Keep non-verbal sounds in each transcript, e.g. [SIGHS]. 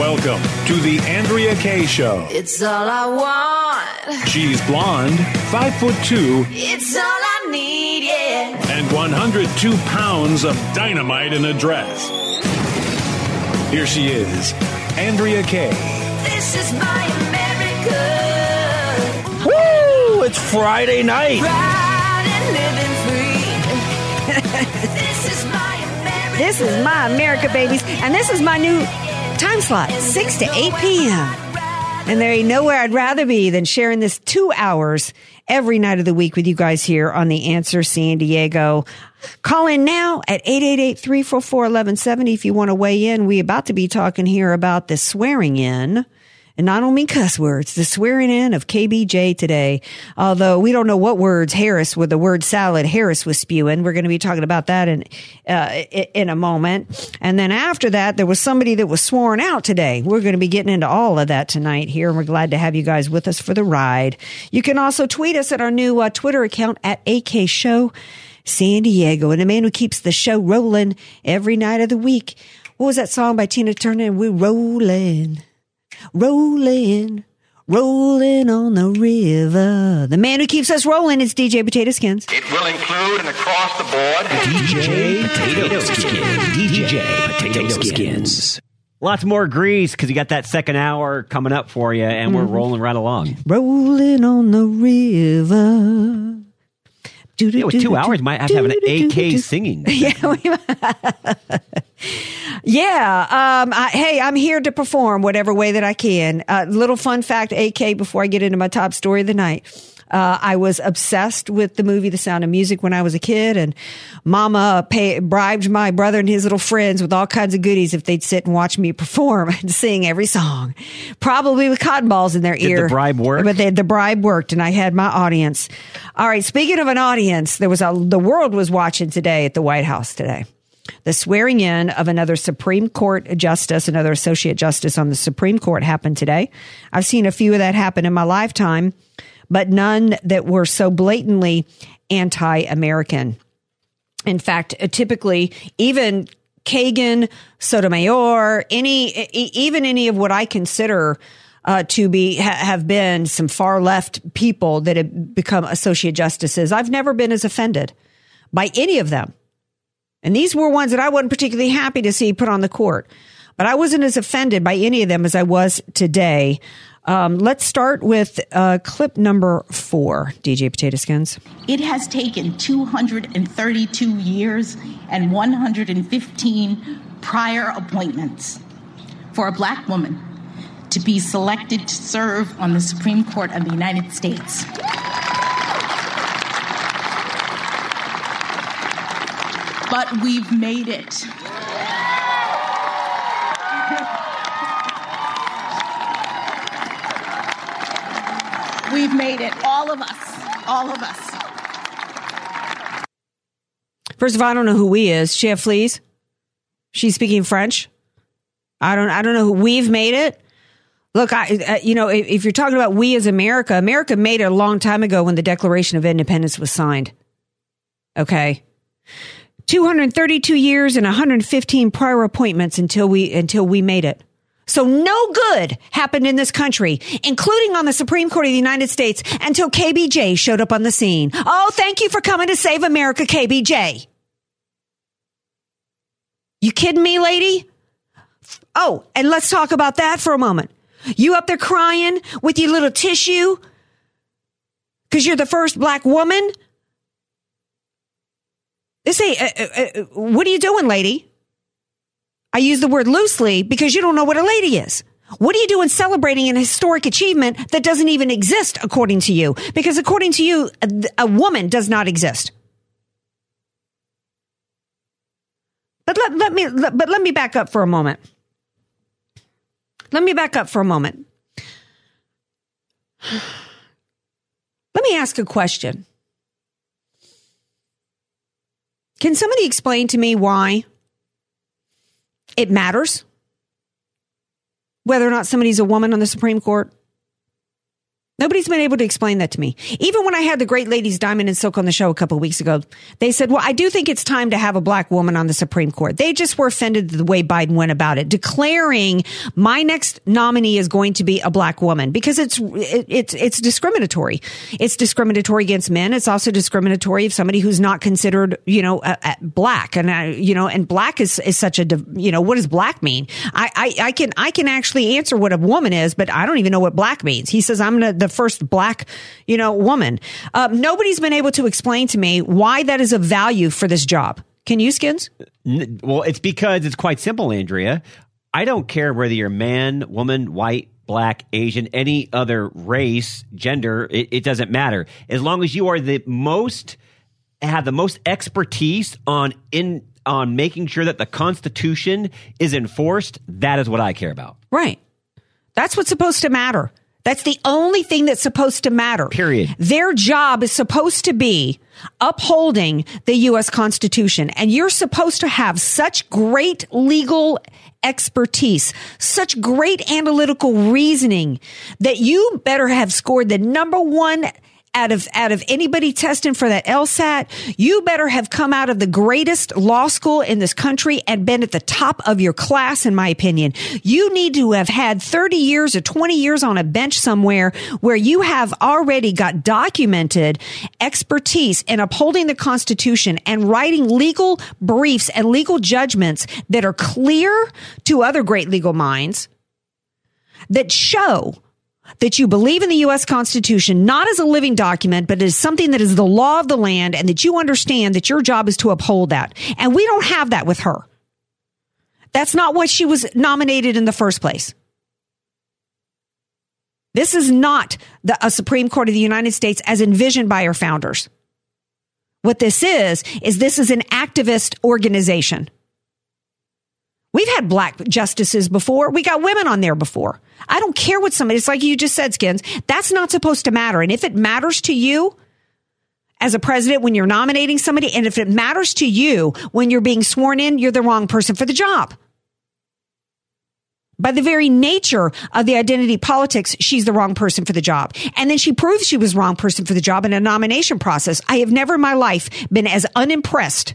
Welcome to the Andrea Kay Show. It's all I want. She's blonde, five foot two, It's all I need, yeah. and 102 pounds of dynamite in a dress. Here she is, Andrea Kay. This is my America. Woo! It's Friday night. Proud and living free. [LAUGHS] this is my America. This is my America, babies. And this is my new time slot, 6 to 8 p.m. And there ain't nowhere I'd rather be than sharing this two hours every night of the week with you guys here on The Answer San Diego. Call in now at 888-344-1170 if you want to weigh in. We about to be talking here about the swearing in. And I don't mean cuss words, the swearing in of KBJ today. Although we don't know what words Harris with the word salad Harris was spewing. We're going to be talking about that in, uh, in a moment. And then after that, there was somebody that was sworn out today. We're going to be getting into all of that tonight here. And we're glad to have you guys with us for the ride. You can also tweet us at our new uh, Twitter account at AK Show San Diego. And the man who keeps the show rolling every night of the week. What was that song by Tina Turner? We're rolling rolling, rolling on the river. The man who keeps us rolling is DJ Potato Skins. It will include an across the board DJ Potato Skins. DJ Potato Skins. Lots more grease because you got that second hour coming up for you, and we're mm-hmm. rolling right along. Rolling on the river. Yeah, with two hours, might have to have an AK singing. [LAUGHS] Yeah, we- yeah. Um, I, hey, I'm here to perform whatever way that I can. Uh, little fun fact, AK, before I get into my top story of the night. Uh, I was obsessed with the movie The Sound of Music when I was a kid, and Mama pay, bribed my brother and his little friends with all kinds of goodies if they'd sit and watch me [LAUGHS] perform and sing every song, probably with cotton balls in their Did the bribe worked, But they, the bribe worked, and I had my audience. All right. Speaking of an audience, there was a the world was watching today at the White House today. The swearing in of another Supreme Court justice, another associate justice on the Supreme Court happened today. I've seen a few of that happen in my lifetime, but none that were so blatantly anti-American. In fact, uh, typically, even Kagan, Sotomayor, any, even any of what I consider uh, to be ha- have been some far left people that have become associate justices, I've never been as offended by any of them. And these were ones that I wasn't particularly happy to see put on the court, but I wasn't as offended by any of them as I was today. Um, let's start with uh, clip number four, DJ Potato Skins. It has taken 232 years and 115 prior appointments for a black woman to be selected to serve on the Supreme Court of the United States. But we've made it. We've made it, all of us, all of us. First of all, I don't know who we is. She have fleas. She's speaking French. I don't. I don't know who we've made it. Look, I, uh, you know, if, if you're talking about we as America, America made it a long time ago when the Declaration of Independence was signed. Okay, 232 years and 115 prior appointments until we until we made it. So no good happened in this country, including on the Supreme Court of the United States, until KBJ showed up on the scene. Oh, thank you for coming to save America, KBJ. You kidding me, lady? Oh, and let's talk about that for a moment. You up there crying with your little tissue because you're the first black woman? This ain't, uh, uh, uh, what are you doing, lady? I use the word loosely because you don't know what a lady is. What are you doing celebrating an historic achievement that doesn't even exist according to you? Because according to you, a, a woman does not exist. But let, let me let, but let me back up for a moment. Let me back up for a moment. [SIGHS] Let me ask a question. Can somebody explain to me why it matters whether or not somebody's a woman on the Supreme Court? Nobody's been able to explain that to me. Even when I had the great ladies Diamond and Silk on the show a couple weeks ago, they said, well, I do think it's time to have a black woman on the Supreme Court. They just were offended the way Biden went about it, declaring my next nominee is going to be a black woman because it's, it, it's, it's discriminatory. It's discriminatory against men. It's also discriminatory of somebody who's not considered, you know, uh, uh, black. And, uh, you know, and black is, is such a, you know, what does black mean? I, I, I can, I can actually answer what a woman is, but I don't even know what black means. He says, I'm gonna, the first black, you know, woman. Um, nobody's been able to explain to me why that is of value for this job. Can you, Skins? Well, it's because it's quite simple, Andrea. I don't care whether you're man, woman, white, black, Asian, any other race, gender, it, it, doesn't matter. As long as you are the most, have the most expertise on in, on making sure that the Constitution is enforced, that is what I care about. Right. That's what's supposed to matter. That's the only thing that's supposed to matter. Period. Their job is supposed to be upholding the U.S. Constitution. And you're supposed to have such great legal expertise, such great analytical reasoning that you better have scored the number one out of out of anybody testing for that LSAT, you better have come out of the greatest law school in this country and been at the top of your class in my opinion. You need to have had 30 years or 20 years on a bench somewhere where you have already got documented expertise in upholding the constitution and writing legal briefs and legal judgments that are clear to other great legal minds that show that you believe in the U.S. Constitution, not as a living document, but as something that is the law of the land and that you understand that your job is to uphold that. And we don't have that with her. That's not what she was nominated in the first place. This is not the, a Supreme Court of the United States as envisioned by our founders. What this is, is this is an activist organization. We've had black justices before. We got women on there before. I don't care what somebody, it's like you just said, Skins. That's not supposed to matter. And if it matters to you as a president when you're nominating somebody, and if it matters to you when you're being sworn in, you're the wrong person for the job. By the very nature of the identity politics, she's the wrong person for the job. And then she proves she was wrong person for the job in a nomination process. I have never in my life been as unimpressed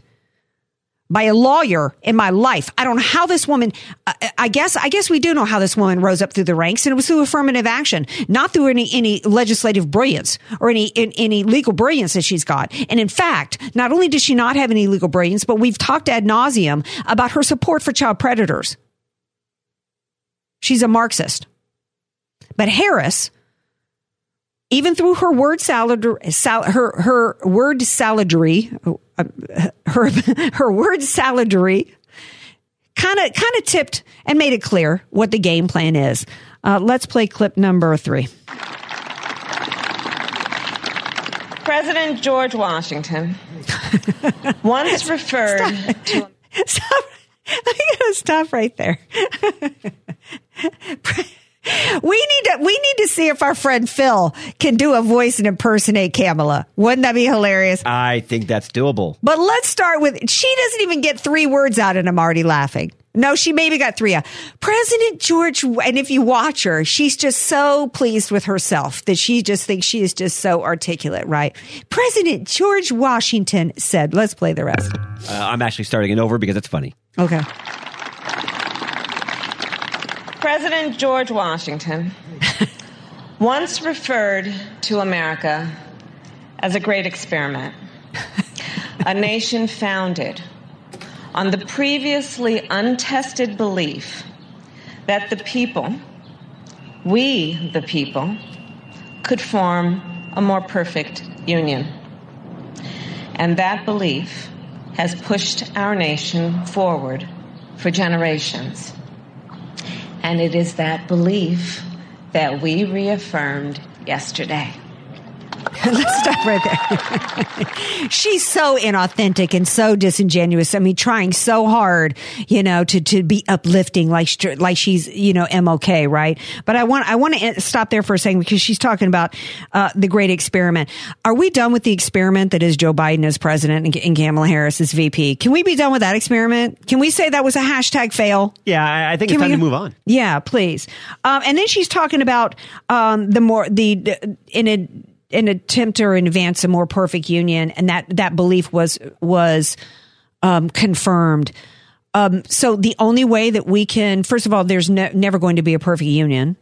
by a lawyer in my life. I don't know how this woman, uh, uh, I guess, I guess we do know how this woman rose up through the ranks and it was through affirmative action, not through any, any legislative brilliance or any, any legal brilliance that she's got. And in fact, not only does she not have any legal brilliance, but we've talked ad nauseum about her support for child predators. She's a Marxist. But Harris, even through her word salad, sal, her her word saladry, uh, [LAUGHS] her her word saladry, kind of kind of tipped and made it clear what the game plan is. Uh, let's play clip number three. President George Washington [LAUGHS] once referred stop. to. Stop. I'm going to stop right there. [LAUGHS] We need to we need to see if our friend Phil can do a voice and impersonate Kamala. Wouldn't that be hilarious? I think that's doable. But let's start with she doesn't even get three words out and I'm already laughing. No, she maybe got three out. President George, and if you watch her, she's just so pleased with herself that she just thinks she is just so articulate, right? President George Washington said, let's play the rest. Uh, I'm actually starting it over because it's funny. Okay. President George Washington [LAUGHS] once referred to America as a great experiment, a nation founded on the previously untested belief that the people, we the people, could form a more perfect union. And that belief has pushed our nation forward for generations. And it is that belief that we reaffirmed yesterday. [LAUGHS] Let's stop right there. [LAUGHS] She's so inauthentic and so disingenuous. I mean, trying so hard, you know, to, to be uplifting, like like she's you know MLK, right? But I want I want to stop there for a second because she's talking about uh, the great experiment. Are we done with the experiment that is Joe Biden as president and, and Kamala Harris as VP? Can we be done with that experiment? Can we say that was a hashtag fail? Yeah, I, I think Can it's time we- to move on. Yeah, please. Um, and then she's talking about um, the more the in a an attempt in advance a more perfect union, and that that belief was was um, confirmed. Um, so the only way that we can, first of all, there's ne- never going to be a perfect union.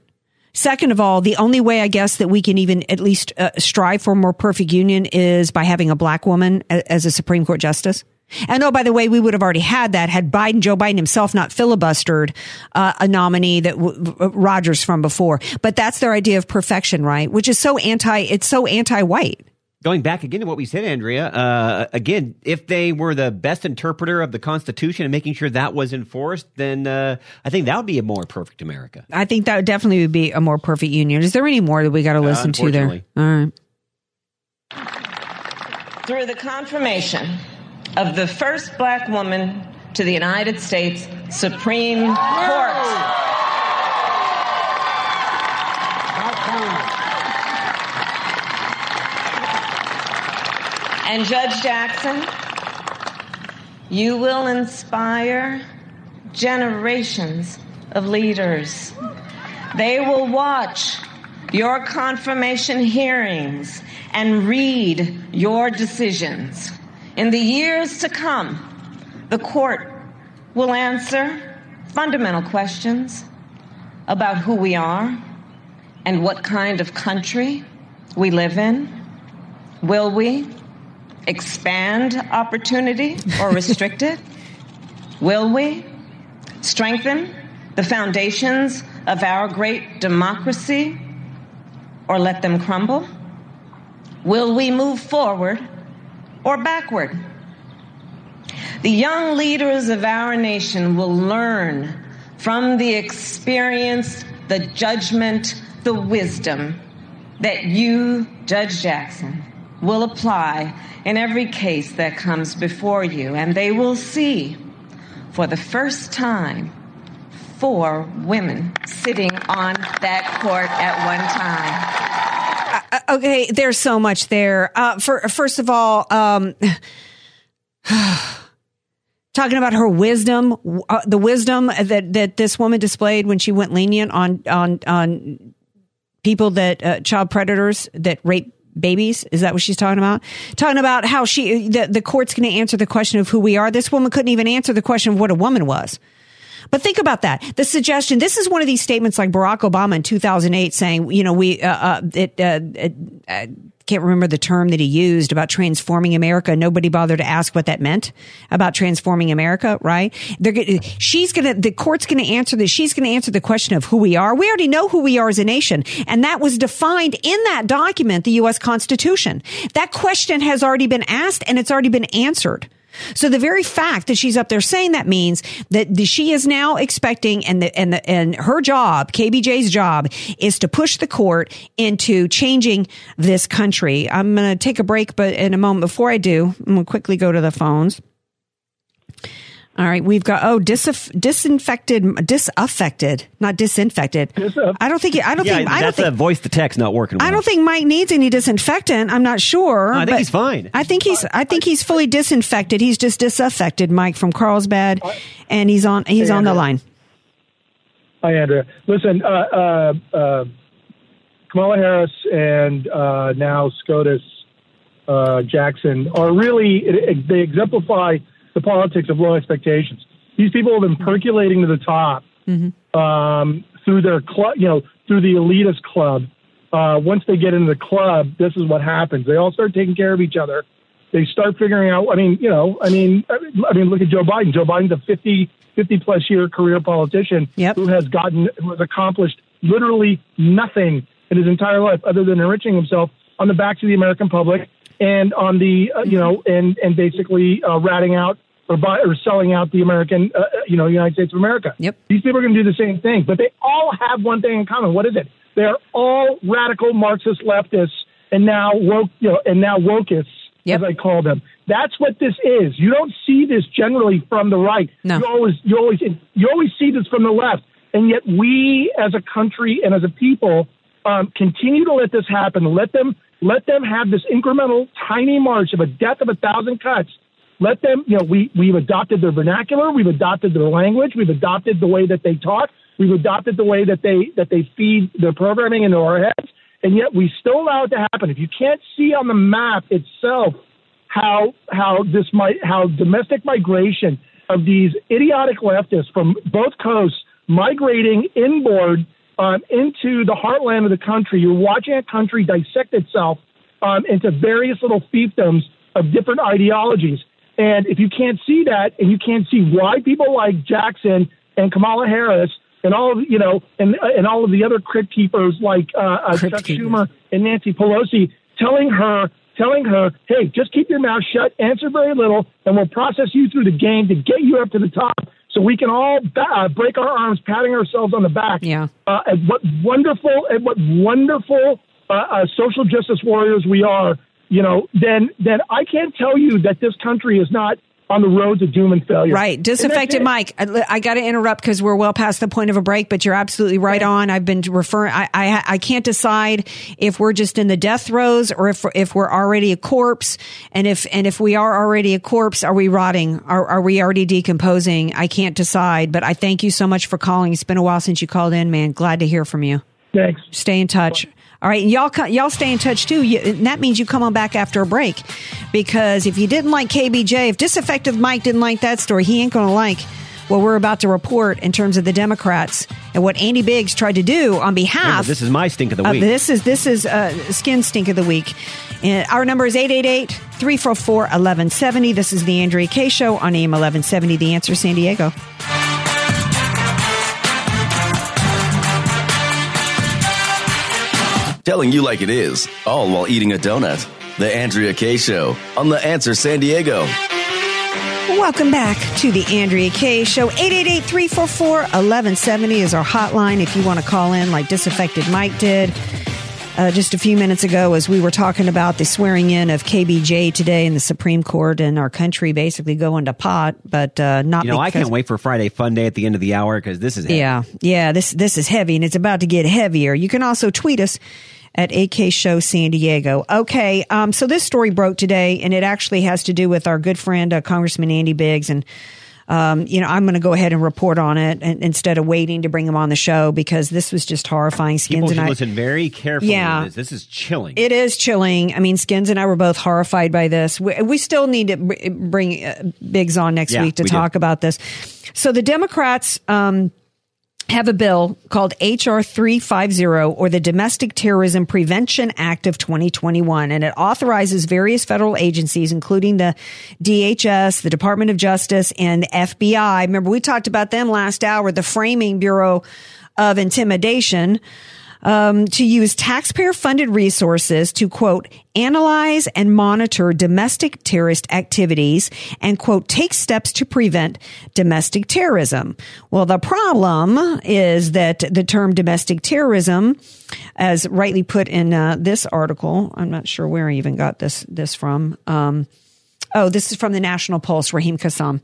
Second of all, the only way I guess that we can even at least uh, strive for a more perfect union is by having a black woman as a Supreme Court justice. And oh, by the way, we would have already had that had Biden, Joe Biden himself not filibustered uh, a nominee that w- w- Rogers from before. But that's their idea of perfection, right? Which is so anti, it's so anti-white. Going back again to what we said, Andrea, uh, again, if they were the best interpreter of the Constitution and making sure that was enforced, then uh, I think that would be a more perfect America. I think that would definitely would be a more perfect union. Is there any more that we got to listen to there? All right. through the confirmation of the first black woman to the United States Supreme Court. And Judge Jackson, you will inspire generations of leaders. They will watch your confirmation hearings and read your decisions. In the years to come, the court will answer fundamental questions about who we are and what kind of country we live in. Will we expand opportunity or restrict it? [LAUGHS] Will we strengthen the foundations of our great democracy or let them crumble? Will we move forward or backward? The young leaders of our nation will learn from the experience, the judgment, the wisdom that you, Judge Jackson, will apply in every case that comes before you. And they will see for the first time four women sitting on that court at one time. Okay, there's so much there. Uh, for first of all, um, [SIGHS] talking about her wisdom, uh, the wisdom that that this woman displayed when she went lenient on on on people that uh, child predators that rape babies. Is that what she's talking about? Talking about how she the, the court's going to answer the question of who we are. This woman couldn't even answer the question of what a woman was. But think about that. The suggestion, this is one of these statements like Barack Obama in 2008 saying, you know, we, uh, uh, it, uh, it, uh, can't remember the term that he used about transforming America. Nobody bothered to ask what that meant about transforming America, right? They're she's to, the court's to answer this. She's to answer the question of who we are. We already know who we are as a nation. And that was defined in that document, the U.S. Constitution. That question has already been asked and it's already been answered. So the very fact that she's up there saying that means that she is now expecting and the, and the, and her job, KBJ's job is to push the court into changing this country. I'm going to take a break, but in a moment before I do, I'm going to quickly go to the phones. All right, we've got oh dis- disinfected, disaffected, not disinfected. I don't think I don't Yeah, think I don't that's think a voice to text not working. I don't think Mike needs any disinfectant. I'm not sure. I think but he's fine. I think he's. I think he's fully disinfected. He's just disaffected. Mike from Carlsbad, and he's on. He's on the line. Hi, Andrea. Listen, uh, uh, uh, Kamala Harris and uh, now SCOTUS uh, Jackson are really, it, it- they exemplify the politics of low expectations. These people have been percolating to the top um, through their club, you know, through the elitist club. Uh, once they get into the club, this is what happens. They all start taking care of each other. They start figuring out. I mean, you know, I mean, I mean, look at Joe Biden. Joe Biden's a 50, 50 plus year career politician Yep. who has gotten, who has accomplished literally nothing in his entire life other than enriching himself on the backs of the American public and on the, uh, you know, and and basically uh, ratting out or buy, or selling out the American, uh, uh, you know, United States of America. Yep. These people are going to do the same thing, but they all have one thing in common. What is it? They're all radical Marxist leftists and now woke, you know, and now wokus, Yep. as I call them. That's what this is. You don't see this generally from the right. No. You always, you always, you always see this from the left, and yet we, as a country and as a people, um, continue to let this happen. Let them, let them have this incremental, tiny march of a death of a thousand cuts. Let them, you know, we we've adopted their vernacular, we've adopted their language, we've adopted the way that they talk, we've adopted the way that they that they feed their programming into our heads, and yet we still allow it to happen. If you can't see on the map itself how how this might how domestic migration of these idiotic leftists from both coasts migrating inboard um, into the heartland of the country. You're watching a country dissect itself um, into various little fiefdoms of different ideologies. And if you can't see that, and you can't see why people like Jackson and Kamala Harris and all of you know, and and all of the other crypt keepers like uh, uh, Chuck keepers. Schumer and Nancy Pelosi telling her, telling her, hey, just keep your mouth shut, answer very little, and we'll process you through the game to get you up to the top so we can all uh, break our arms, patting ourselves on the back. Yeah. Uh, what wonderful, and what wonderful uh, uh, social justice warriors we are, you know, then, then I can't tell you that this country is not on the road to doom and failure. Right. Disaffected. Mike. I, I got to interrupt because we're well past the point of a break, but you're absolutely right on. I've been referring, I, I, I can't decide if we're just in the death throes or if, if we're already a corpse. And if, and if we are already a corpse, are we rotting? Are, are we already decomposing? I can't decide, but I thank you so much for calling. It's been a while since you called in, man. Glad to hear from you. Thanks. Stay in touch. All right, y'all y'all stay in touch too. You, and that means you come on back after a break, because if you didn't like KBJ, if disaffected Mike didn't like that story, he ain't going to like what we're about to report in terms of the Democrats and what Andy Biggs tried to do on Remember, behalf. this is my stink of the Uh, week. this is this is uh, skin stink of the week. And our number is 888-344-1170. This is the Andrea K show on AM 1170 The Answer San Diego. Telling you like it is, all while eating a donut. The Andrea K Show on The Answer San Diego. Welcome back to the Andrea K Show. 888-344-1170 is our hotline if you want to call in like Disaffected Mike did. Uh, just a few minutes ago, as we were talking about the swearing in of KBJ today in the Supreme Court and our country basically going to pot, but uh, not you know, I can't wait for Friday Fun Day at the end of the hour because this is heavy. yeah, yeah. This this is heavy, and it's about to get heavier. You can also tweet us at AK Show San Diego. Okay, um, so this story broke today, and it actually has to do with our good friend uh, Congressman Andy Biggs, and um, you know I'm going to go ahead and report on it and, instead of waiting to bring him on the show because this was just horrifying. Skins People and I. listen very carefully. Yeah. This. this is chilling. It is chilling. I mean, Skins and I were both horrified by this. We, we still need to br- bring uh, Biggs on next Yeah, week to we do. talk about this. So the Democrats um, have a bill called HR 350 or the Domestic Terrorism Prevention Act of 2021, and it authorizes various federal agencies, including the DHS, the Department of Justice, and FBI. Remember, we talked about them last hour, the Framing Bureau of Intimidation um, to use taxpayer funded resources to quote analyze and monitor domestic terrorist activities and quote take steps to prevent domestic terrorism. Well, the problem is that the term domestic terrorism, as rightly put in uh, this article, I'm not sure where I even got this this from. Um, oh, this is from the National Pulse, Raheem Kassam.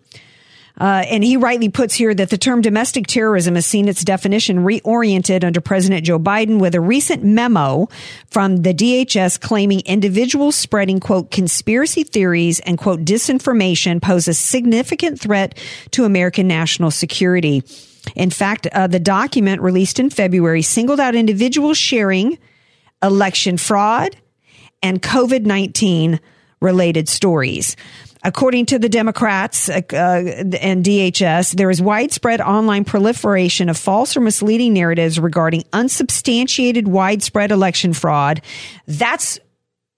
Uh, and he rightly puts here that the term domestic terrorism has seen its definition reoriented under President Joe Biden with a recent memo from the DHS claiming individuals spreading, quote, conspiracy theories and, quote, disinformation pose a significant threat to American national security. In fact, uh, the document released in February singled out individuals sharing election fraud and COVID 19 related stories. According to the Democrats uh, and DHS, there is widespread online proliferation of false or misleading narratives regarding unsubstantiated widespread election fraud. That's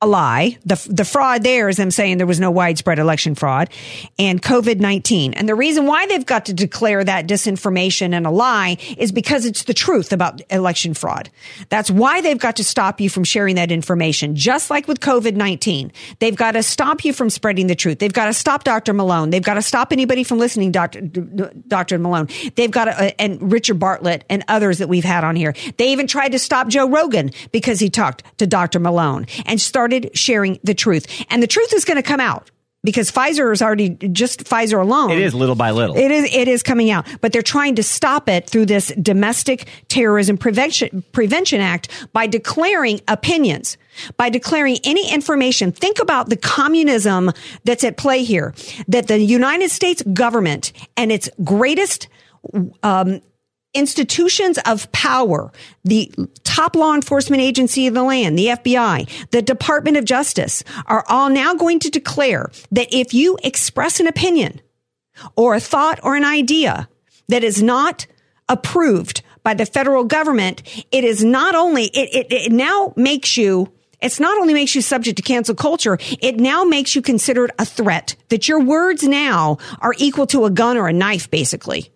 a lie. The, the fraud there is them saying there was no widespread election fraud and COVID 19. And the reason why they've got to declare that disinformation and a lie is because it's the truth about election fraud. That's why they've got to stop you from sharing that information. Just like with COVID 19, they've got to stop you from spreading the truth. They've got to stop Dr. Malone. They've got to stop anybody from listening, Dr. Dr. Malone. They've got to, uh, and Richard Bartlett and others that we've had on here. They even tried to stop Joe Rogan because he talked to Dr. Malone and started sharing the truth. And the truth is going to come out because Pfizer is already just Pfizer alone. It is little by little. It is it is coming out, but they're trying to stop it through this domestic terrorism prevention prevention act by declaring opinions. By declaring any information, think about the communism that's at play here. That the United States government and its greatest um, institutions of power, the top law enforcement agency of the land, the FBI, the Department of Justice are all now going to declare that if you express an opinion or a thought or an idea that is not approved by the federal government, it is not only, it, it, it now makes you it's not only makes you subject to cancel culture, it now makes you considered a threat. That your words now are equal to a gun or a knife, basically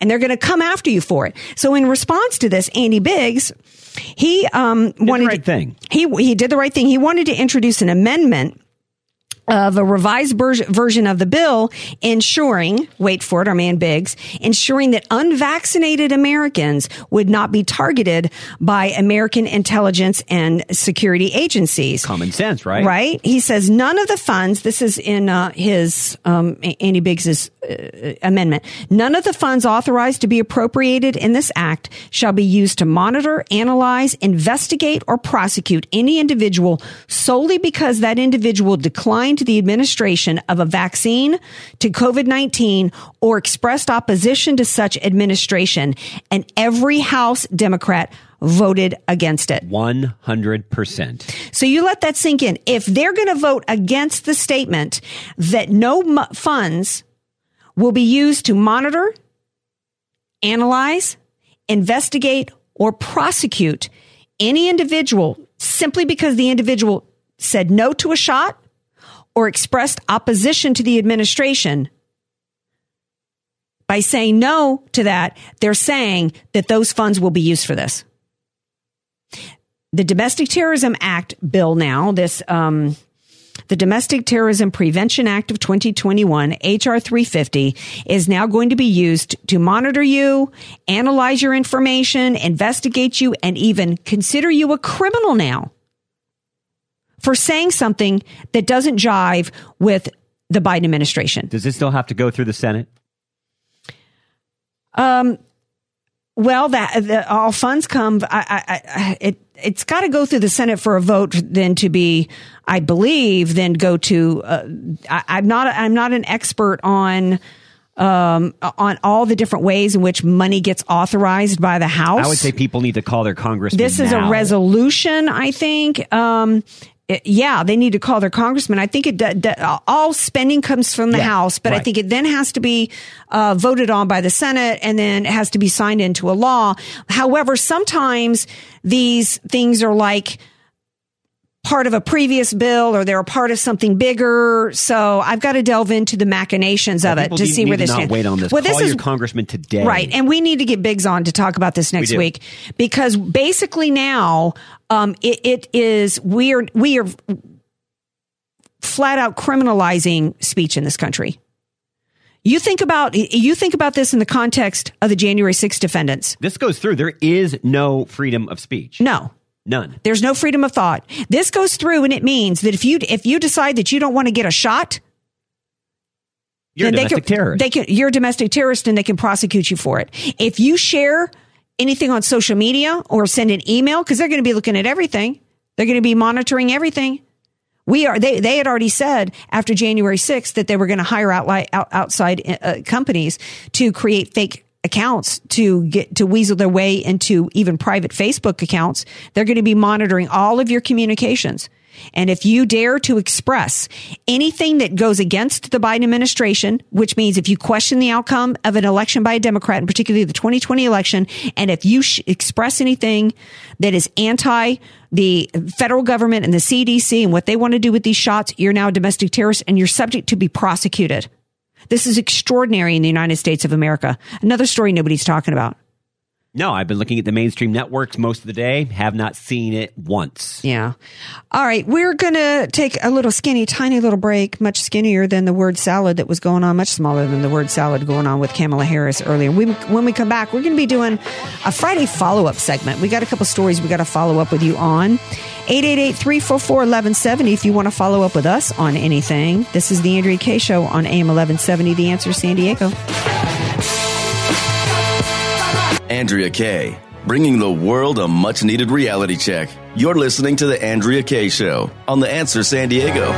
and they're going to come after you for it. So in response to this, Andy Biggs, he um, wanted the right to, thing. He he did the right thing. He wanted to introduce an amendment of a revised ber- version of the bill ensuring, wait for it, our man Biggs, ensuring that unvaccinated Americans would not be targeted by American intelligence and security agencies. Common sense, right? Right. He says none of the funds, this is in uh, his, um, Andy Biggs's uh, amendment, none of the funds authorized to be appropriated in this act shall be used to monitor, analyze, investigate, or prosecute any individual solely because that individual declined to the administration of a vaccine to COVID-19 or expressed opposition to such administration. And every House Democrat voted against it. 100%. So you let that sink in. If they're going to vote against the statement that no m- funds will be used to monitor, analyze, investigate, or prosecute any individual simply because the individual said no to a shot or expressed opposition to the administration, by saying no to that, they're saying that those funds will be used for this. The Domestic Terrorism Act bill now, this, um, the Domestic Terrorism Prevention Act of 2021, HR 350, is now going to be used to monitor you, analyze your information, investigate you, and even consider you a criminal now for saying something that doesn't jive with the Biden administration. Does this still have to go through the Senate? Um, well, that the, all funds come. I, I, I, it it's got to go through the Senate for a vote, then to be, I believe, then go to. Uh, I, I'm not. I'm not an expert on. Um, on all the different ways in which money gets authorized by the House. I would say people need to call their Congress. This is now. a resolution, I think. Um, yeah, they need to call their congressman. I think it d- d- all spending comes from the Yeah, House, but I think it then has to be uh, voted on by the Senate, and then it has to be signed into a law. However, sometimes these things are like part of a previous bill or they're a part of something bigger. So I've got to delve into the machinations of it to see where this not stands. wait on this. Well, Call this your is congressman today. Right. And we need to get Biggs on to talk about this next do. week because basically now um, it, it is we are we are flat out criminalizing speech in this country. You think about you think about this in the context of the January 6th defendants. This goes through. There is no freedom of speech. No. None. There's no freedom of thought. This goes through and it means that if you if you decide that you don't want to get a shot, You're a domestic they can, terrorist. They can, you're a domestic terrorist and they can prosecute you for it. If you share anything on social media or send an email, because they're going to be looking at everything, they're going to be monitoring everything. We are, they, they had already said after January 6th that they were going to hire out, out, outside uh, companies to create fake accounts to get to weasel their way into even private Facebook accounts. They're going to be monitoring all of your communications. And if you dare to express anything that goes against the Biden administration, which means if you question the outcome of an election by a Democrat, and particularly the 2020 election, and if you sh- express anything that is anti the federal government and the CDC and what they want to do with these shots, you're now a domestic terrorist and you're subject to be prosecuted. This is extraordinary in the United States of America. Another story nobody's talking about. No, I've been looking at the mainstream networks most of the day, have not seen it once. Yeah. All right. We're going to take a little skinny, tiny little break, much skinnier than the word salad that was going on, much smaller than the word salad going on with Kamala Harris earlier. We, when we come back, we're going to be doing a Friday follow up segment. We got a couple stories we got to follow up with you on. 888-344-1170 if you want to follow up with us on anything. This is the Andrea K Show on AM 1170, The Answer San Diego. Andrea Kay, bringing the world a much needed reality check. You're listening to The Andrea Kay Show on The Answer San Diego.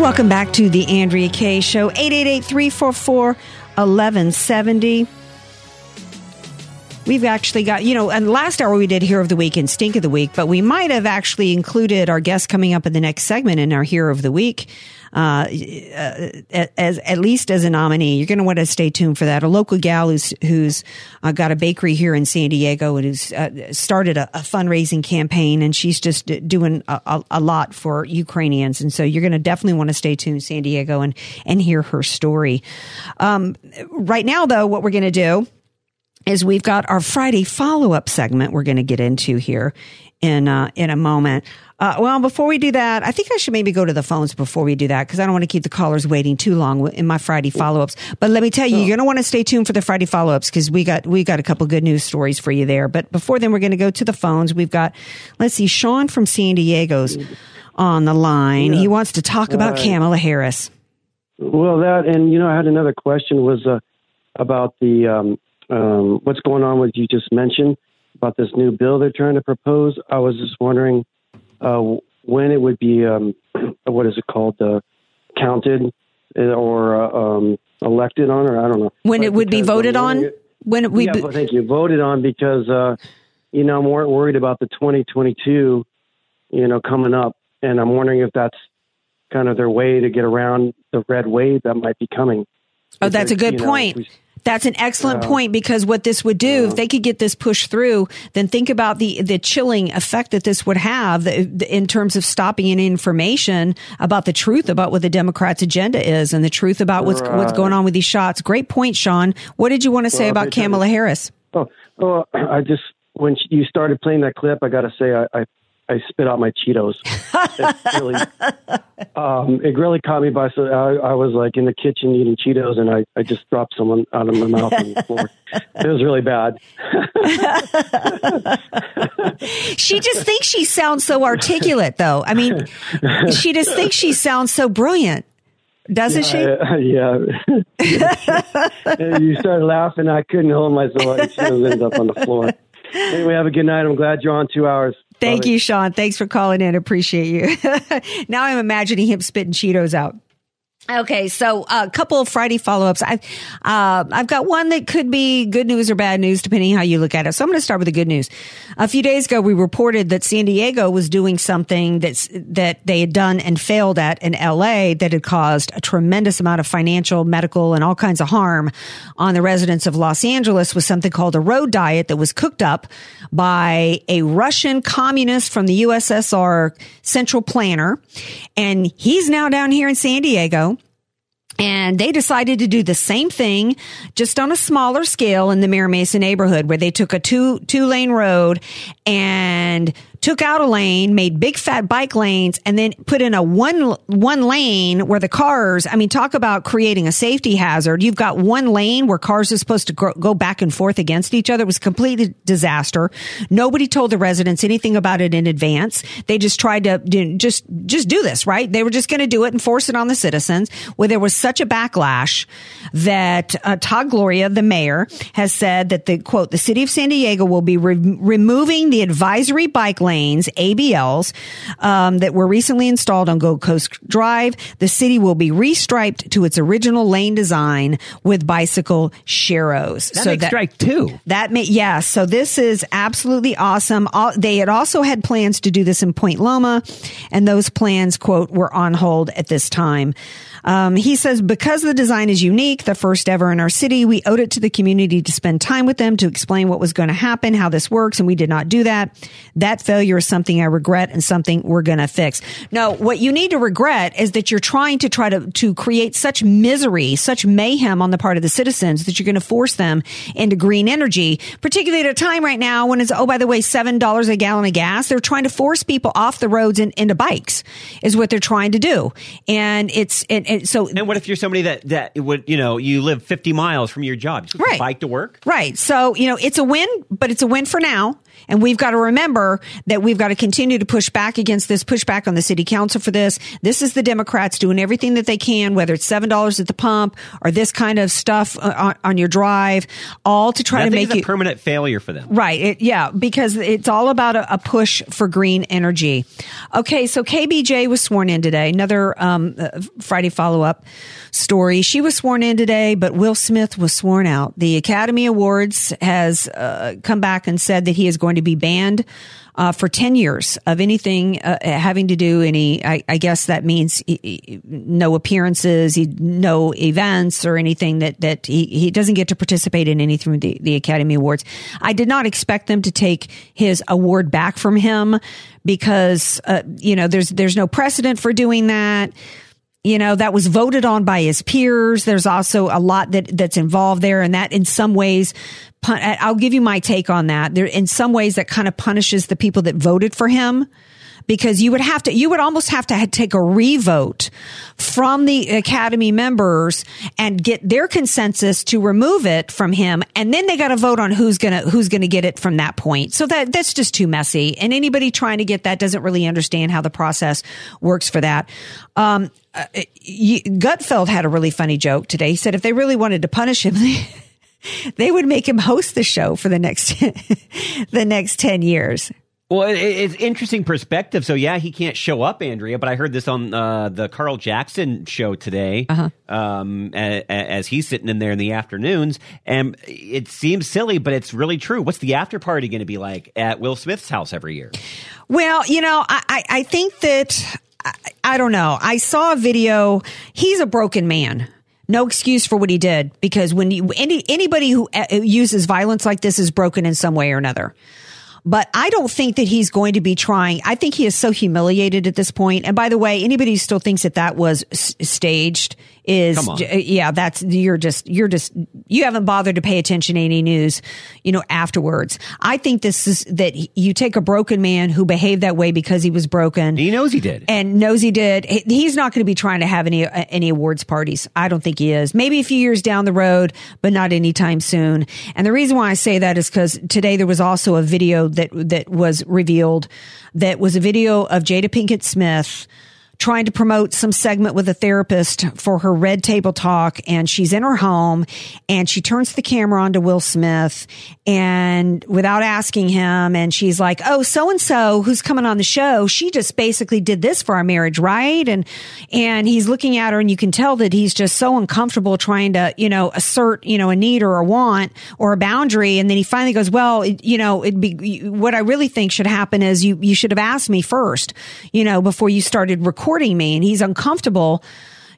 Welcome back to The Andrea K Show, 888 344 1170. We've actually got, you know, and last hour we did Hero of the Week and Stink of the Week, but we might have actually included our guest coming up in the next segment in our Hero of the Week uh, as at least as a nominee. You're going to want to stay tuned for that. A local gal who's who's uh, got a bakery here in San Diego and who's uh, started a, a, fundraising campaign, and she's just doing a, a, lot for Ukrainians. And so you're going to definitely want to stay tuned, San Diego, and and hear her story. Um, right now, though, what we're going to do is we've got our Friday follow up segment we're going to get into here in uh, in a moment. Uh, well, before we do that, I think I should maybe go to the phones before we do that because I don't want to keep the callers waiting too long in my Friday follow ups. But let me tell you, you're going to want to stay tuned for the Friday follow ups because we got we got a couple good news stories for you there. But before then, we're going to go to the phones. We've got let's see, Sean from San Diego's on the line. Yeah. He wants to talk about uh, Kamala Harris. Well, that and you know, I had another question was uh, about the um, um, what's going on with you just mentioned about this new bill they're trying to propose. I was just wondering uh, when it would be um, [CLEARS THROAT] what is it called uh, counted uh, or uh, um, elected on, or I don't know when but it would be voted on. It, when it, we yeah, be- thank you voted on because uh, you know I'm more worried about the 2022 you know coming up, and I'm wondering if that's kind of their way to get around the red wave that might be coming. Oh, that's a good point. Know, that's an excellent uh, point because what this would do, uh, if they could get this pushed through, then think about the, the chilling effect that this would have in terms of stopping any information about the truth about what the Democrats' agenda is and the truth about what's, right. what's going on with these shots. Great point, Sean. What did you want to say well, about Kamala Harris? Oh, oh, [CLEARS THROAT] I just, when you started playing that clip, I got to say, I, I I spit out my Cheetos. it really, [LAUGHS] um, it really caught me by so I, I, was like in the kitchen eating Cheetos and I, I just dropped someone out of my mouth on the floor. It was really bad. [LAUGHS] she just thinks she sounds so articulate, though. I mean, she just thinks she sounds so brilliant. Doesn't she? Uh, yeah. [LAUGHS] you started laughing. I couldn't hold myself. I should have ended up on the floor. Anyway, have a good night. I'm glad you're on two hours. Thank you, Sean. Thanks for calling in. Appreciate you. [LAUGHS] now I'm imagining him spitting Cheetos out. Okay, so a couple of Friday follow-ups. I've uh, I've got one that could be good news or bad news, depending how you look at it. So I'm going to start with the good news. A few days ago, we reported that San Diego was doing something that's that they had done and failed at in LA that had caused a tremendous amount of financial, medical, and all kinds of harm on the residents of Los Angeles. Was something called a road diet that was cooked up by a Russian communist from the USSR central planner, and he's now down here in San Diego and they decided to do the same thing, just on a smaller scale in the Mira Mesa neighborhood, where they took a two two lane road and took out a lane, made big fat bike lanes, and then put in a one one lane where the cars. I mean, talk about creating a safety hazard. You've got one lane where cars are supposed to go back and forth against each other. It was a complete disaster. Nobody told the residents anything about it in advance. They just tried to just just do this right. They were just going to do it and force it on the citizens. Where there was such a backlash that uh, Todd Gloria, the mayor, has said that the quote the city of San Diego will be re- removing the advisory bike lane lanes, ABLs, um, that were recently installed on Gold Coast Drive. The city will be restriped to its original lane design with bicycle sharrows. That makes strike two. That may, yeah. So this is absolutely awesome. All, they had also had plans to do this in Point Loma, and those plans, quote, were on hold at this time. Um, he says, because the design is unique, the first ever in our city, we owed it to the community to spend time with them to explain what was going to happen, how this works, and we did not do that. That failure is something I regret and something we're going to fix. No, what you need to regret is that you're trying to try to, to create such misery, such mayhem on the part of the citizens that you're going to force them into green energy, particularly at a time right now when it's, oh, by the way, $7 a gallon of gas. They're trying to force people off the roads and into bikes is what they're trying to do. And it's, and, and so. And what if you're somebody that, that would, you know, you live 50 miles from your job? You Right. Bike to work? Right. So, you know, it's a win, but it's a win for now. And we've got to remember that we've got to continue to push back against this, push back on the city council for this. This is the Democrats doing everything that they can, whether it's $7 at the pump or this kind of stuff uh, on, on your drive, all to try Nothing to make you. permanent failure for them. Right. It, yeah, because it's all about a, a push for green energy. Okay, so KBJ was sworn in today. Another um, uh, Friday follow up story. She was sworn in today, but Will Smith was sworn out. The Academy Awards has uh, come back and said that he is going to be banned. Uh, for 10 years of anything uh, having to do any, I, I guess that means he- he- no appearances, he, no events or anything that, that he, he doesn't get to participate in anything with the, the Academy Awards. I did not expect them to take his award back from him because, uh, you know, there's, there's no precedent for doing that you know that was voted on by his peers. There's also a lot that that's involved there and that in some ways i'll give you my take on that. There in some ways that kind of punishes the people that voted for him because you would have to you would almost have to take a revote from the academy members and get their consensus to remove it from him and then they got to vote on who's going to who's going to get it from that point so that that's just too messy and anybody trying to get that doesn't really understand how the process works for that um uh, Gutfeld had a really funny joke today. He said if they really wanted to punish him, they, [LAUGHS] they would make him host the show for the next [LAUGHS] the next ten years. Well, it, it's interesting perspective. So yeah, he can't show up, Andrea. But I heard this on uh, the Carl Jackson show today, Uh-huh. um, a- a- as he's sitting in there in the afternoons, and it seems silly, but it's really true. What's the after party going to be like at Will Smith's house every year? Well, you know, I, I, I think that, I, I don't know. I saw a video. He's a broken man. No excuse for what he did because when you, any, anybody who uh, uses violence like this is broken in some way or another. But I don't think that he's going to be trying. I think he is so humiliated at this point. And by the way, anybody who still thinks that that was s- staged is, Come on. j- yeah, that's, you're just, you're just, you haven't bothered to pay attention to any news, you know, afterwards. I think this is that you take a broken man who behaved that way because he was broken. He knows he did. And knows he did. He's not going to be trying to have any uh, any awards parties. I don't think he is. Maybe a few years down the road, but not anytime soon. And the reason why I say that is because today there was also a video that that was revealed that was a video of Jada Pinkett Smith trying to promote some segment with a therapist for her red table talk and she's in her home and she turns the camera on to Will Smith and without asking him and she's like, "Oh, so and so who's coming on the show, she just basically did this for our marriage, right?" And and he's looking at her and you can tell that he's just so uncomfortable trying to, you know, assert, you know, a need or a want or a boundary and then he finally goes, "Well, it, you know, it'd be what I really think should happen is you you should have asked me first, you know, before you started recording me." And he's uncomfortable.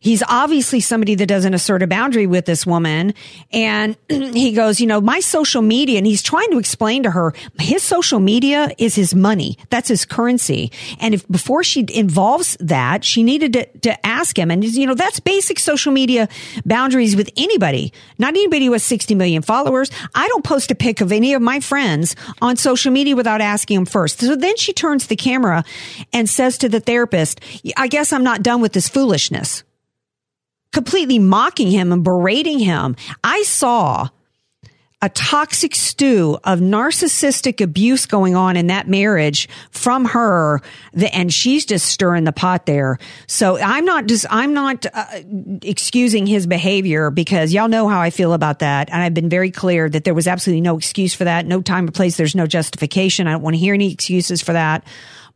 He's obviously somebody that doesn't assert a boundary with this woman. And [CLEARS THROAT] he goes, you know, my social media, and he's trying to explain to her, his social media is his money. That's his currency. And if before she involves that, she needed to, to ask him. And, you know, that's basic social media boundaries with anybody, not anybody who has 60 million followers. I don't post a pic of any of my friends on social media without asking them first. So then she turns the camera and says to the therapist, I guess I'm not done with this foolishness completely mocking him and berating him. I saw a toxic stew of narcissistic abuse going on in that marriage from her and she's just stirring the pot there. So i'm not just i'm not uh, excusing his behavior because y'all know how i feel about that. And i've been very clear that there was absolutely no excuse for that. No time or place. There's no justification. I don't want to hear any excuses for that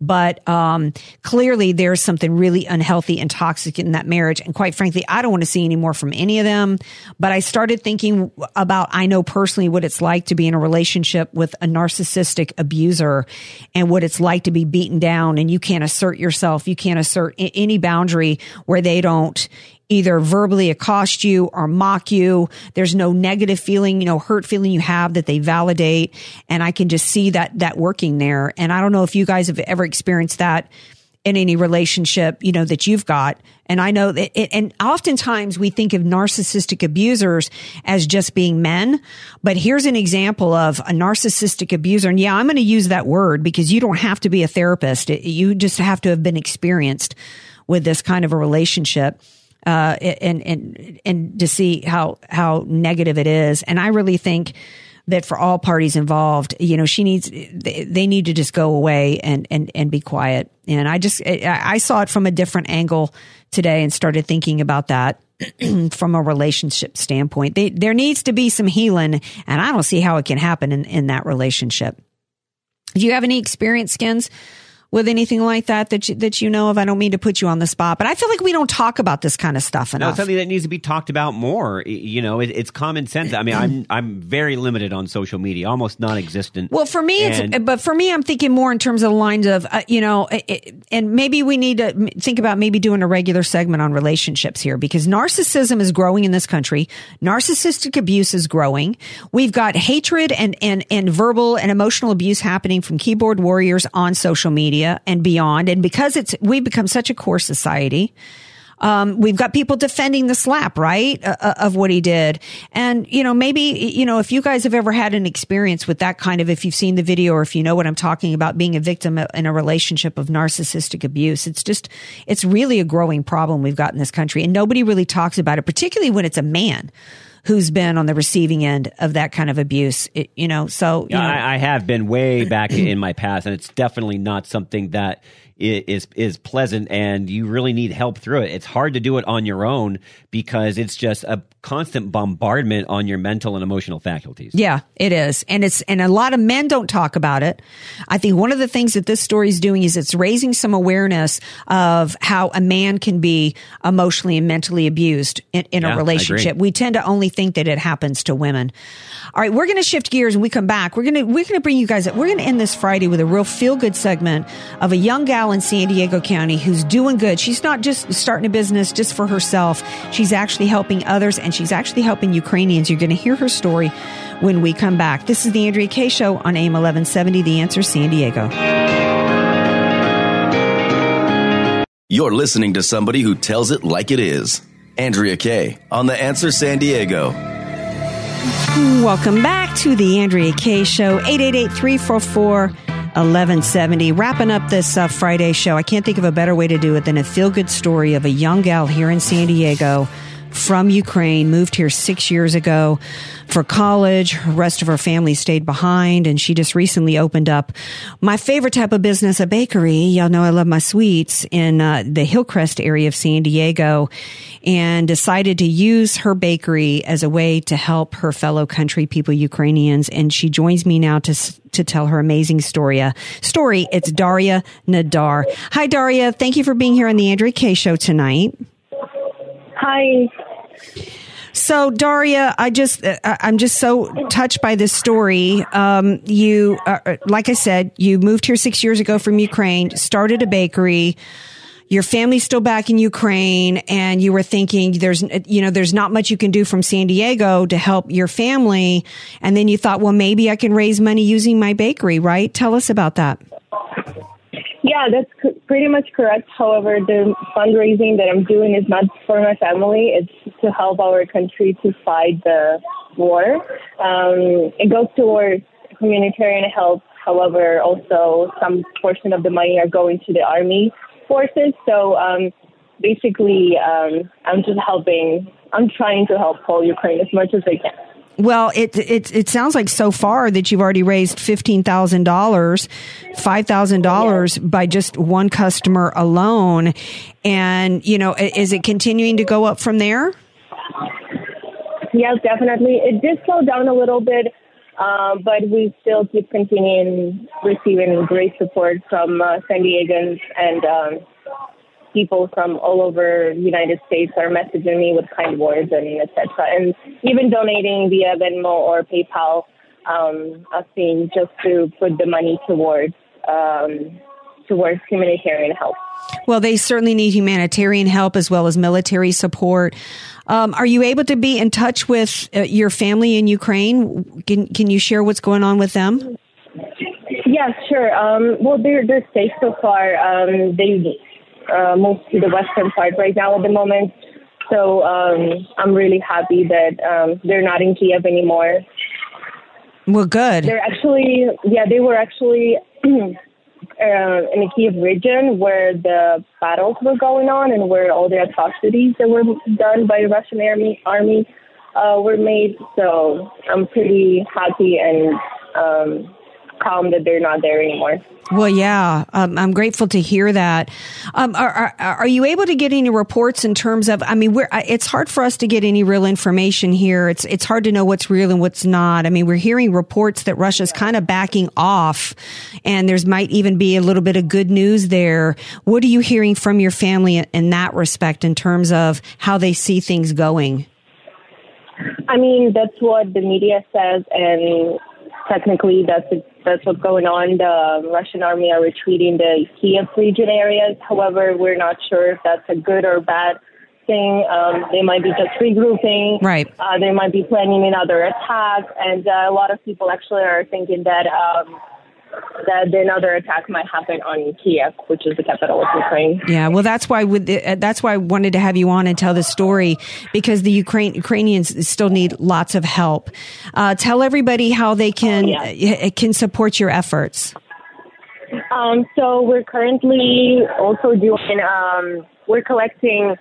but um, clearly there's something really unhealthy and toxic in that marriage. And quite frankly, I don't want to see any more from any of them. But I started thinking about, I know personally what it's like to be in a relationship with a narcissistic abuser and what it's like to be beaten down and you can't assert yourself. You can't assert any boundary where they don't either verbally accost you or mock you. There's no negative feeling, you know, hurt feeling you have that they validate. And I can just see that, that working there. And I don't know if you guys have ever experienced that in any relationship, you know, that you've got. And I know that, it, and oftentimes we think of narcissistic abusers as just being men, but here's an example of a narcissistic abuser. And yeah, I'm going to use that word because you don't have to be a therapist. You just have to have been experienced with this kind of a relationship uh, and and and to see how how negative it is. And I really think that for all parties involved, you know, she needs they, they need to just go away and and and be quiet. And I just I saw it from a different angle today and started thinking about that. [CLEARS THROAT] from a relationship standpoint, they, there needs to be some healing, and I don't see how it can happen in, in that relationship. Do you have any experience, Skins, with anything like that that you, that you know of? I don't mean to put you on the spot, but I feel like we don't talk about this kind of stuff enough. No, it's something that needs to be talked about more. You know, it, it's common sense. I mean, I'm [CLEARS THROAT] I'm very limited on social media, almost non-existent. Well, for me, And- it's but for me, I'm thinking more in terms of the lines of uh, you know, it, and maybe we need to think about maybe doing a regular segment on relationships here because narcissism is growing in this country. Narcissistic abuse is growing. We've got hatred and and and verbal and emotional abuse happening from keyboard warriors on social media and beyond. And because it's we've become such a core society. Um, we've got people defending the slap, right, uh, uh, of what he did. And, you know, maybe, you know, if you guys have ever had an experience with that kind of, if you've seen the video or if you know what I'm talking about, being a victim in a relationship of narcissistic abuse, it's just, it's really a growing problem we've got in this country. And nobody really talks about it, particularly when it's a man who's been on the receiving end of that kind of abuse, it, you know, so, you Yeah, know, I, I have been way back in my past, and it's definitely not something that is is pleasant. And you really need help through it. It's hard to do it on your own because it's just a constant bombardment on your mental and emotional faculties. Yeah, it is. And it's, and a lot of men don't talk about it. I think one of the things that this story is doing is it's raising some awareness of how a man can be emotionally and mentally abused in, in Yeah, a relationship. We tend to only think that it happens to women. All right, we're going to shift gears and we come back. We're going to, we're going to bring you guys, up. we're going to end this Friday with a real feel good segment of a young gal in San Diego County who's doing good. She's not just starting a business just for herself. She's actually helping others and she's actually helping Ukrainians. You're going to hear her story when we come back. This is the Andrea Kaye Show on AM 1170, The Answer San Diego. You're listening to somebody who tells it like it is. Andrea Kaye on The Answer San Diego. Welcome back to the Andrea Kaye Show, 888-344-1170. Wrapping up this uh, Friday show. I can't think of a better way to do it than a feel-good story of a young gal here in San Diego from Ukraine, moved here six years ago for college. The rest of her family stayed behind and she just recently opened up my favorite type of business, a bakery. Y'all know I love my sweets in uh, the Hillcrest area of San Diego and decided to use her bakery as a way to help her fellow country people, Ukrainians. And she joins me now to, to tell her amazing story. Uh, story. It's Daria Nadar. Hi, Daria. Thank you for being here on the Andrea Kaye show tonight. Hi. So Daria, I just uh, I'm just so touched by this story. Um, you, uh, like I said, you moved here six years ago from Ukraine, started a bakery. Your family's still back in Ukraine, and you were thinking there's you know there's not much you can do from San Diego to help your family, and then you thought, well, maybe I can raise money using my bakery, right? Tell us about that. Yeah, that's pretty much correct. However, the fundraising that I'm doing is not for my family. It's to help our country to fight the war. Um, it goes towards humanitarian help. However, also some portion of the money are going to the army forces. So um, basically, um, I'm just helping. I'm trying to help whole Ukraine as much as I can. Well, it it it sounds like so far that you've already raised fifteen thousand dollars, five thousand dollars by just one customer alone, and you know, is it continuing to go up from there? Yes, definitely. It did slow down a little bit, uh, but we still keep continuing receiving great support from uh, San Diegans and um, people from all over the United States are messaging me with kind words and etc. And even donating via Venmo or PayPal, um, asking just to put the money towards um, towards humanitarian help. Well, they certainly need humanitarian help as well as military support. Um, are you able to be in touch with uh, your family in Ukraine? Can Can you share what's going on with them? Yeah, sure. Um, well, they're they're safe so far. Um, they uh, moved to the western part right now at the moment, so um, I'm really happy that um, they're not in Kiev anymore. Well, good. They're actually, yeah, they were actually [CLEARS THROAT] uh, in the Kiev region where the battles were going on and where all the atrocities that were done by the Russian army army uh, were made. So I'm pretty happy and um, calm that they're not there anymore. Well, yeah, um, I'm grateful to hear that. Um, are, are, are you able to get any reports in terms of? I mean, we're, it's hard for us to get any real information here. It's it's hard to know what's real and what's not. I mean, we're hearing reports that Russia's kind of backing off, and there's might even be a little bit of good news there. What are you hearing from your family in, in that respect, in terms of how they see things going? I mean, that's what the media says, and technically, that's that's what's going on. The Russian army are retreating the Kiev region areas. However, we're not sure if that's a good or bad thing. Um, they might be just regrouping. Right. Uh, they might be planning another attack, and uh, a lot of people actually are thinking that um, that another attack might happen on Kiev, which is the capital of Ukraine. Yeah, well, that's why with the, uh, that's why I wanted to have you on and tell the story because the Ukraine Ukrainians still need lots of help. Uh, tell everybody how they can uh, can support your efforts. Um, so we're currently also doing, um, we're collecting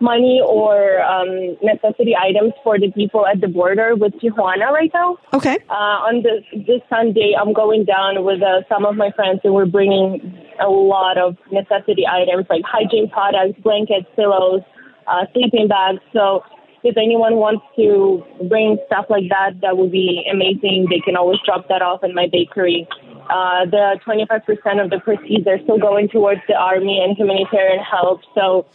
money or um, necessity items for the people at the border with Tijuana right now. Okay. Uh, on this this Sunday, I'm going down with uh, some of my friends, and we're bringing a lot of necessity items like hygiene products, blankets, pillows, uh, sleeping bags. So if anyone wants to bring stuff like that, that would be amazing. They can always drop that off in my bakery. Uh, the 25% of the proceeds are still going towards the army and humanitarian help. So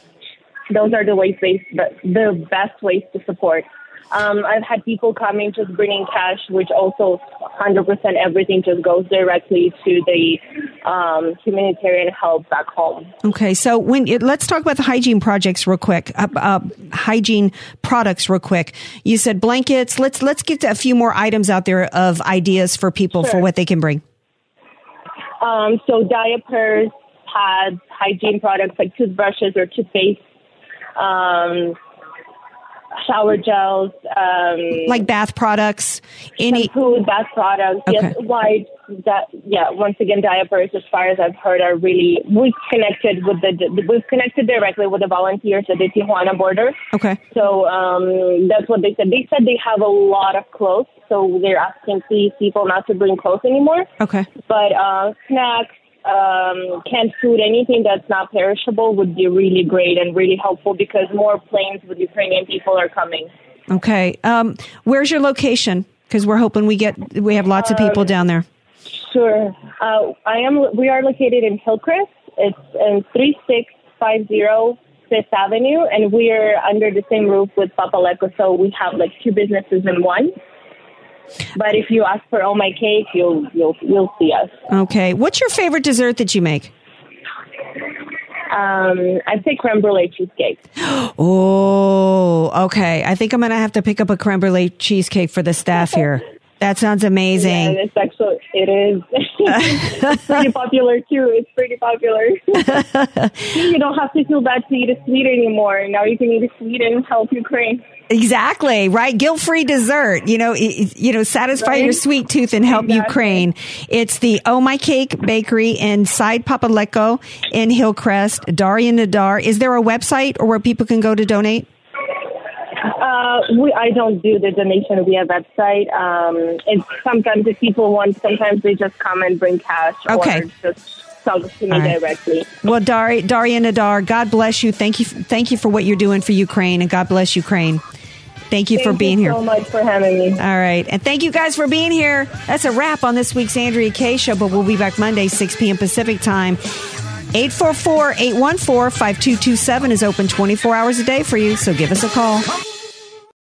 those are the ways, they, the best ways to support. Um, I've had people coming just bringing cash, which also 100% everything just goes directly to the um, humanitarian help back home. Okay, so when let's talk about the hygiene projects real quick. Uh, uh, hygiene products real quick. You said blankets. Let's let's get a few more items out there of ideas for people for what they can bring. Um, so diapers, pads, hygiene products like toothbrushes or toothpaste, um, shower gels, um, Like bath products, any food, bath products. Yes, Okay. wide. That yeah. Once again, diapers, as far as I've heard, are really we've connected with the we've connected directly with the volunteers at the Tijuana border. Okay. So um, that's what they said. They said they have a lot of clothes, so they're asking these people not to bring clothes anymore. Okay. But uh, snacks, um, canned food, anything that's not perishable would be really great and really helpful because more planes with Ukrainian people are coming. Okay. Um, where's your location? Because we're hoping we get we have lots of people down there. Sure. Uh, I am. We are located in Hillcrest. It's in three six five zero Fifth Avenue, and we are under the same roof with Pappalecco. So we have like two businesses in one. But if you ask for all My Cake, you'll you'll you'll see us. Okay. What's your favorite dessert that you make? Um, I'd say creme brulee cheesecake. [GASPS] Oh, okay. I think I'm gonna have to pick up a creme brulee cheesecake for the staff [LAUGHS] here. That sounds amazing. Yeah, it's actually it is. it's [LAUGHS] pretty popular too. It's pretty popular. [LAUGHS] you don't have to feel bad to eat a sweet anymore. Now you can eat a sweet and help Ukraine. Exactly right. Guilt-free dessert. You know, you know, satisfy Right. your sweet tooth and help Ukraine. It's the Oh My Cake Bakery inside Pappalecco in Hillcrest. Daria Nadar. Is there a website or where people can go to donate? Uh, we, I don't do the donation via website. Um, it's sometimes if people want, sometimes they just come and bring cash Okay. or just talk to me right. directly. Well, Dari, Daria Nadar, God bless you. Thank you. Thank you for what you're doing for Ukraine, and God bless Ukraine. Thank you for Thank being you here. so much for having me. All right. And thank you guys for being here. That's a wrap on this week's Andrea Kaye show, but we'll be back Monday, 6 p.m. Pacific time. 844 814 5227 is open 24 hours a day for you, so give us a call.